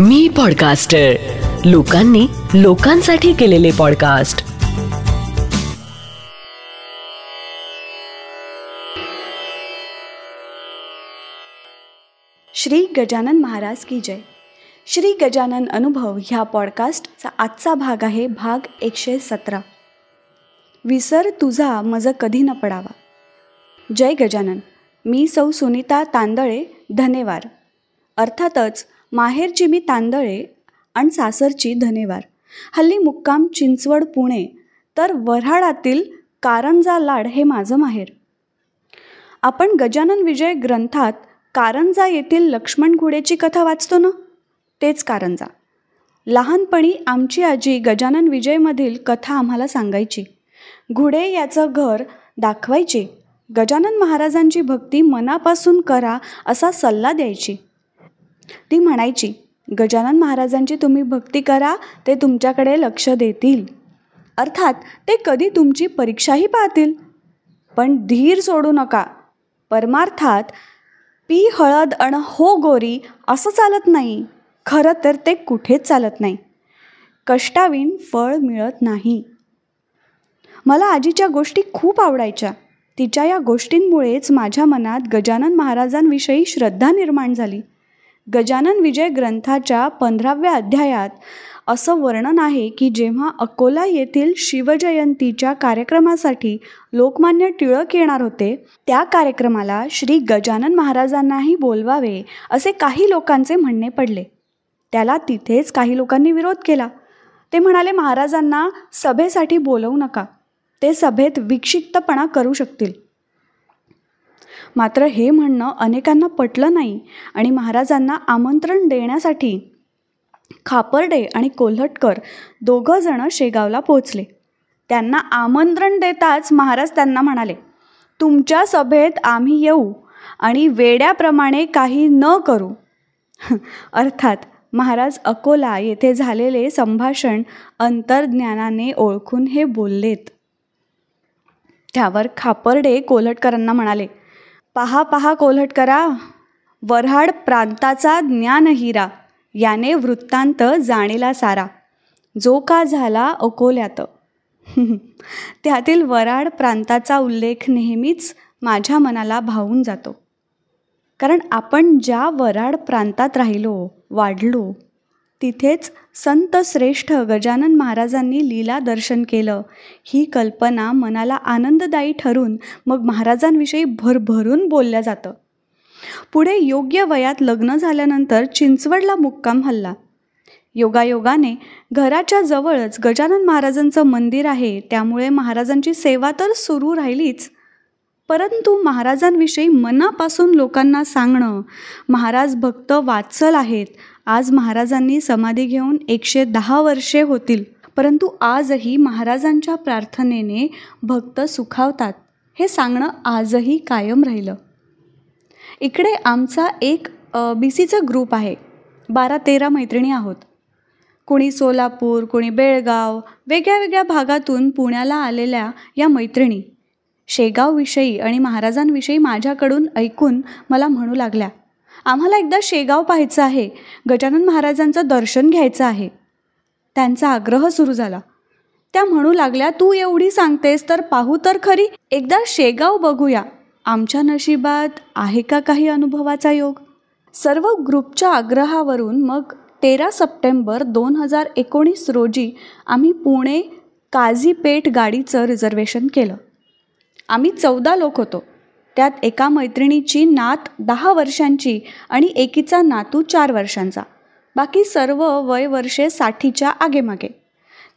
मी podcaster लोकांनी लोकांसाठी केलेले पॉडकास्ट श्री गजानन महाराज की जय. श्री गजानन अनुभव ह्या पॉडकास्टचा आजचा भाग आहे भाग एकशे सतरा. विसर तुझा मज कधी न पडावा. जय गजानन. मी सौ सुनीता तांदळे धन्यवाद. अर्थातच माहेरची मी तांदळे आणि सासरची धनेवार. हल्ली मुक्काम चिंचवड पुणे तर वऱ्हाडातील कारंजा लाड हे माझं माहेर. आपण गजानन विजय ग्रंथात कारंजा येथील लक्ष्मण घोडेची कथा वाचतो ना? तेच कारंजा. लहानपणी आमची आजी गजानन विजयमधील कथा आम्हाला सांगायची. घुडे याचं घर दाखवायचे. गजानन महाराजांची भक्ती मनापासून करा असा सल्ला द्यायची. ती म्हणायची गजानन महाराजांची तुम्ही भक्ती करा ते तुमच्याकडे लक्ष देतील. अर्थात ते कधी तुमची परीक्षाही पाहतील. पण धीर सोडू नका. परमार्थात पी हळद अण हो गोरी असं चालत नाही. खरं तर ते कुठेच चालत नाही. कष्टाविन फळ मिळत नाही. मला आजीच्या गोष्टी खूप आवडायच्या. तिच्या या गोष्टींमुळेच माझ्या मनात गजानन महाराजांविषयी श्रद्धा निर्माण झाली. गजानन विजय ग्रंथाच्या पंधराव्या अध्यायात असं वर्णन आहे की जेव्हा अकोला येथील शिवजयंतीच्या कार्यक्रमासाठी लोकमान्य टिळक येणार होते त्या कार्यक्रमाला श्री गजानन महाराजांनाही बोलवावे असे काही लोकांचे म्हणणे पडले. त्याला तिथेच काही लोकांनी विरोध केला. ते म्हणाले महाराजांना सभेसाठी बोलवू नका. ते सभेत विक्षिप्तपणा करू शकतील. मात्र हे म्हणणं अनेकांना पटलं नाही आणि महाराजांना आमंत्रण देण्यासाठी खापर्डे आणि कोल्हटकर दोघं जणं शेगावला पोचले त्यांना आमंत्रण देताच महाराज त्यांना म्हणाले तुमच्या सभेत आम्ही येऊ आणि वेड्याप्रमाणे काही न करू. अर्थात महाराज अकोला येथे झालेले संभाषण अंतर्ज्ञानाने ओळखून हे बोललेत. त्यावर खापर्डे कोल्हटकरांना म्हणाले पहा पहा कोल्हटकरा वऱ्हाड प्रांताचा ज्ञानहिरा याने वृत्तांत जाणेला सारा. जो का झाला अकोल्यात. त्यातील वराड प्रांताचा उल्लेख नेहमीच माझ्या मनाला भावून जातो. कारण आपण ज्या वराड प्रांतात राहिलो वाढलो तिथेच संत श्रेष्ठ गजानन महाराजांनी लीला दर्शन केलं. ही कल्पना मनाला आनंददायी ठरून मग महाराजांविषयी भरभरून बोलल्या जातं. पुढे योग्य वयात लग्न झाल्यानंतर चिंचवडला मुक्काम हल्ला. योगायोगाने घराच्या जवळच गजानन महाराजांचं मंदिर आहे. त्यामुळे महाराजांची सेवा तर सुरू राहिलीच. परंतु महाराजांविषयी मनापासून लोकांना सांगणं महाराज भक्त वाचल आहेत. आज महाराजांनी समाधी घेऊन एकशे दहा वर्षे होतील परंतु आजही महाराजांच्या प्रार्थनेने भक्त सुखावतात. हे सांगणं आजही कायम राहिलं. इकडे आमचा एक बी सीचा ग्रुप आहे. बारा तेरा मैत्रिणी आहोत. कोणी सोलापूर कोणी बेळगाव वेगळ्या वेगळ्या भागातून पुण्याला आलेल्या या मैत्रिणी. शेगावविषयी आणि महाराजांविषयी माझ्याकडून ऐकून मला म्हणू लागल्या. आम्हाला एकदा शेगाव पाहायचं आहे. गजानन महाराजांचं दर्शन घ्यायचं आहे. त्यांचा आग्रह सुरू झाला. त्या म्हणू लागल्या तू एवढी सांगतेस तर पाहू तर खरी. एकदा शेगाव बघूया. आमच्या नशिबात आहे का काही अनुभवाचा योग? सर्व ग्रुपच्या आग्रहावरून मग तेरा सप्टेंबर दोन हजार एकोणीस रोजी आम्ही पुणे काझीपेठ गाडीचं रिझर्वेशन केलं. आम्ही चौदा लोक होतो. त्यात एका मैत्रिणीची नात दहा वर्षांची आणि एकीचा नातू चार वर्षांचा. बाकी सर्व वय वर्षे साठीच्या आगेमागे.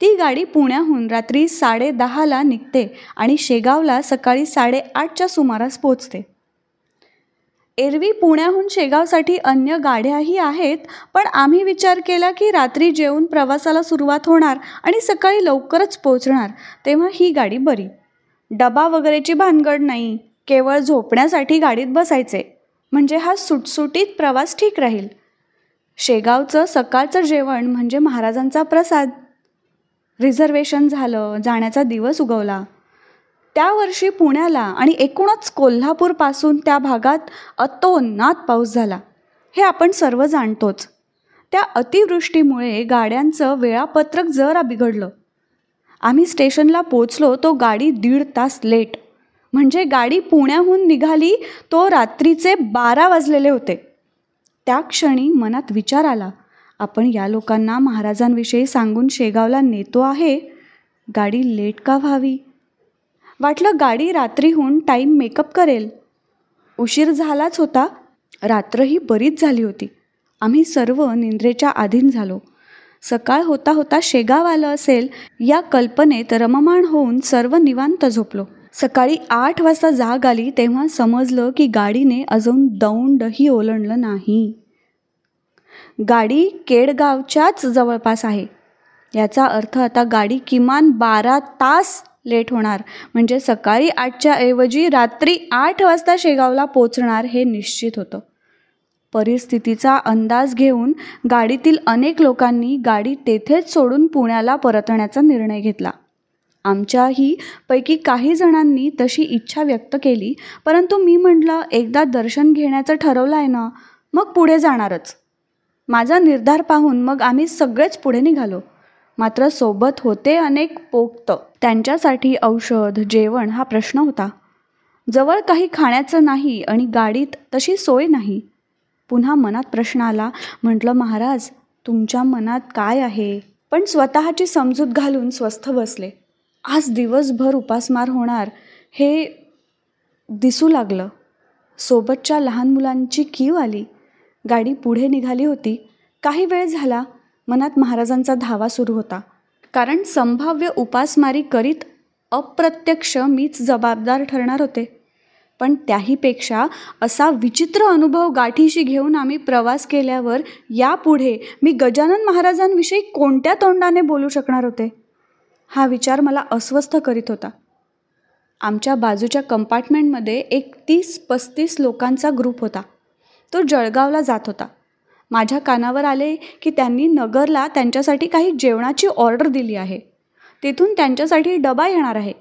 ती गाडी पुण्याहून रात्री साडे दहाला निघते आणि शेगावला सकाळी साडेआठच्या सुमारास पोचते एरवी पुण्याहून शेगावसाठी अन्य गाड्याही आहेत पण आम्ही विचार केला की रात्री जेवून प्रवासाला सुरुवात होणार आणि सकाळी लवकरच पोचणार तेव्हा ही गाडी बरी. डबा वगैरेची भानगड नाही. केवळ झोपण्यासाठी गाडीत बसायचे म्हणजे हा सुटसुटीत प्रवास ठीक राहील. शेगावचं सकाळचं जेवण म्हणजे महाराजांचा प्रसाद. रिझर्वेशन झालं जाण्याचा दिवस उगवला. त्या वर्षी पुण्याला आणि एकूणच कोल्हापूरपासून त्या भागात अतोनात पाऊस झाला. हे आपण सर्व जाणतोच. त्या अतिवृष्टीमुळे गाड्यांचं वेळापत्रक जरा बिघडलं. आम्ही स्टेशनला पोचलो तो गाडी दीड तास लेट. म्हणजे गाडी पुण्याहून निघाली तो रात्रीचे बारा वाजलेले होते. त्या क्षणी मनात विचार आला आपण या लोकांना महाराजांविषयी सांगून शेगावला नेतो आहे. गाडी लेट का व्हावी? वाटलं गाडी रात्रीहून टाईम मेकअप करेल. उशीर झालाच होता रात्रही बरीच झाली होती. आम्ही सर्व निंद्रेच्या अधीन झालो. सकाळ होता होता शेगाव आलं असेल या कल्पनेत रममाण होऊन सर्व निवांत झोपलो. सकाळी आठ वाजता जाग आली तेव्हा समजलं की गाडीने अजून दौंडही ओलांडलं नाही. गाडी केडगावच्याच जवळपास आहे. याचा अर्थ आता गाडी किमान बारा तास लेट होणार. म्हणजे सकाळी आठच्या ऐवजी रात्री आठ वाजता शेगावला पोचणार हे निश्चित होतं. परिस्थितीचा अंदाज घेऊन गाडीतील अनेक लोकांनी गाडी तेथेच सोडून पुण्याला परतण्याचा निर्णय घेतला. आमच्याही पैकी काही जणांनी तशी इच्छा व्यक्त केली परंतु मी म्हटलं एकदा दर्शन घेण्याचं ठरवलं आहे ना मग पुढे जाणारच. माझा निर्धार पाहून मग आम्ही सगळेच पुढे निघालो. मात्र सोबत होते अनेक पोक्त. त्यांच्यासाठी औषध जेवण हा प्रश्न होता. जवळ काही खाण्याचं नाही आणि गाडीत तशी सोय नाही. पुन्हा मनात प्रश्न आला म्हटलं महाराज तुमच्या मनात काय आहे? पण स्वतःची समजूत घालून स्वस्थ बसले. आज दिवसभर उपासमार होणार हे दिसू लागलं. सोबतच्या लहान मुलांची कीव आली. गाडी पुढे निघाली होती. काही वेळ झाला मनात महाराजांचा धावा सुरू होता. कारण संभाव्य उपासमारी करीत अप्रत्यक्ष मीच जबाबदार ठरणार होते. पण त्याहीपेक्षा असा विचित्र अनुभव गाठीशी घेऊन आम्ही प्रवास केल्यावर यापुढे मी गजानन महाराजांविषयी कोणत्या तोंडाने बोलू शकणार होते? हा विचार मला अस्वस्थ करीत होता. आमच्या बाजूच्या कंपार्टमेंटमध्ये एक तीस पस्तीस लोकांचा ग्रुप होता. तो जळगावला जात होता. माझ्या कानावर आले की त्यांनी नगरला त्यांच्यासाठी काही जेवणाची ऑर्डर दिली आहे. तिथून त्यांच्यासाठी डबा येणार आहे.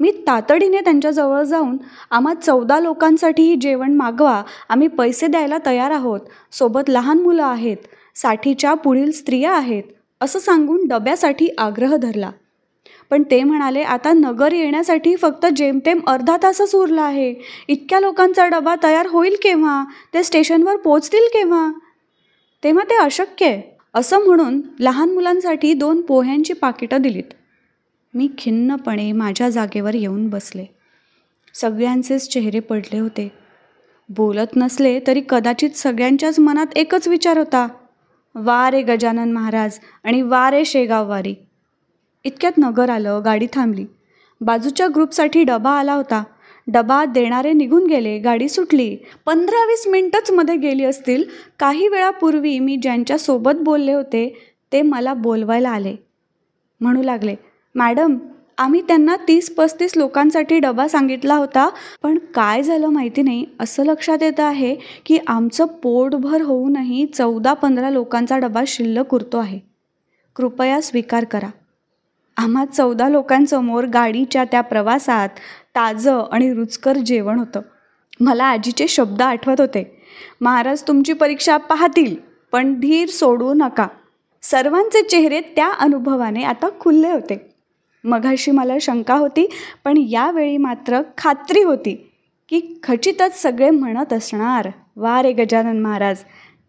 मी तातडीने त्यांच्याजवळ जाऊन आम्हा चौदा लोकांसाठीही जेवण मागवा आम्ही पैसे द्यायला तयार आहोत. सोबत लहान मुलं आहेत. साठीच्या पुढील स्त्रिया आहेत. असं सांगून डब्यासाठी आग्रह धरला. पण ते म्हणाले आता नगर येण्यासाठी फक्त जेमतेम अर्धा तासच उरला आहे. इतक्या लोकांचा डबा तयार होईल केव्हा? ते स्टेशनवर पोचतील केव्हा? तेव्हा ते अशक्य आहे. असं म्हणून लहान मुलांसाठी दोन पोह्यांची पाकिटं दिलीत. मी खिन्नपणे माझ्या जागेवर येऊन बसले. सगळ्यांचेच चेहरे पडले होते. बोलत नसले तरी कदाचित सगळ्यांच्याच मनात एकच विचार होता. वा रे गजानन महाराज आणि वा रे शेगाववारी. इतक्यात नगर आलं गाडी थांबली. बाजूच्या ग्रुपसाठी डबा आला होता. डबा देणारे निघून गेले गाडी सुटली. पंधरा वीस मिनटंच मध्ये गेली असतील. काही वेळापूर्वी मी ज्यांच्यासोबत बोलले होते ते मला बोलवायला आले. म्हणू लागले मॅडम आम्ही त्यांना तीस पस्तीस लोकांसाठी डबा सांगितला होता पण काय झालं माहिती नाही. असं लक्षात येतं आहे की आमचं पोटभर होऊनही चौदा पंधरा लोकांचा डबा शिल्लक उरतो आहे. कृपया स्वीकार करा. आम्हा चौदा लोकांसमोर गाडीच्या त्या प्रवासात ताजं आणि रुचकर जेवण होतं. मला आजीचे शब्द आठवत होते. महाराज तुमची परीक्षा पाहतील पण धीर सोडू नका. सर्वांचे चेहरे त्या अनुभवाने आता खुल्ले होते. मघाशी मला शंका होती पण यावेळी मात्र खात्री होती की खचितच सगळे म्हणत असणार वा रे गजानन महाराज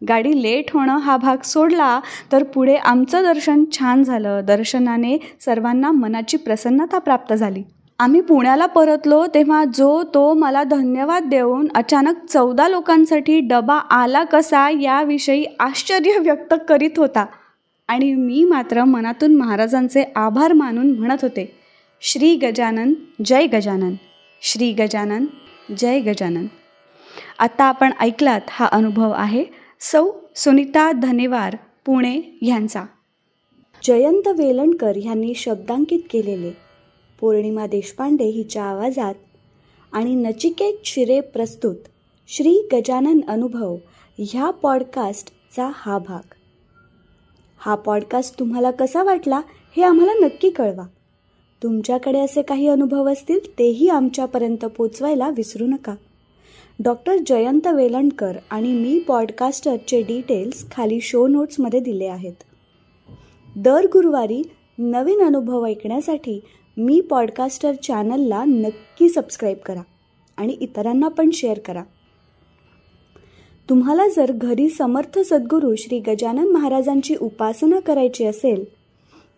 गाडी लेट होणं हा भाग सोडला तर पुढे आमचं दर्शन छान झालं. दर्शनाने सर्वांना मनाची प्रसन्नता प्राप्त झाली. आम्ही पुण्याला परतलो तेव्हा जो तो मला धन्यवाद देऊन अचानक चौदा लोकांसाठी डबा आला कसा याविषयी आश्चर्य व्यक्त करीत होता. आणि मी मात्र मनातून महाराजांचे आभार मानून म्हणत होते श्री गजानन जय गजानन. श्री गजानन जय गजानन. आता आपण ऐकलात हा अनुभव आहे सौ सुनीता धनेवार पुणे यांचा. जयंत वेलणकर यांनी शब्दांकित केलेले. पौर्णिमा देशपांडे हिच्या आवाजात आणि नचिकेत शिरे प्रस्तुत श्री गजानन अनुभव ह्या पॉडकास्टचा हा भाग. हा पॉडकास्ट तुम्हाला कसा वाटला हे आम्हाला नक्की कळवा. तुमच्याकडे असे काही अनुभव असतील तेही आमच्यापर्यंत पोचवायला विसरू नका. डॉक्टर जयंत वेलणकर आणि मी पॉडकास्टरचे डिटेल्स खाली शो नोट्समध्ये दिले आहेत. दर गुरुवारी नवीन अनुभव ऐकण्यासाठी मी पॉडकास्टर चॅनलला नक्की सबस्क्राईब करा आणि इतरांना पण शेअर करा. तुम्हाला जर घरी समर्थ सद्गुरू श्री गजानन महाराजांची उपासना करायची असेल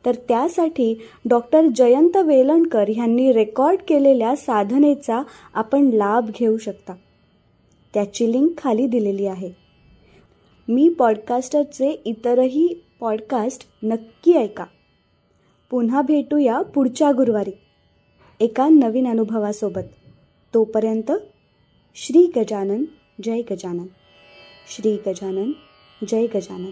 तर त्यासाठी डॉक्टर जयंत वेलणकर यांनी रेकॉर्ड केलेल्या साधनेचा आपण लाभ घेऊ शकता. त्याची लिंक खाली दिलेली आहे. मी पॉडकास्टरचे इतरही पॉडकास्ट नक्की ऐका. पुन्हा भेटूया पुढच्या गुरुवारी एका नवीन अनुभवासोबत. तोपर्यंत श्री गजानन जय गजानन. श्री गजानन जय गजानन.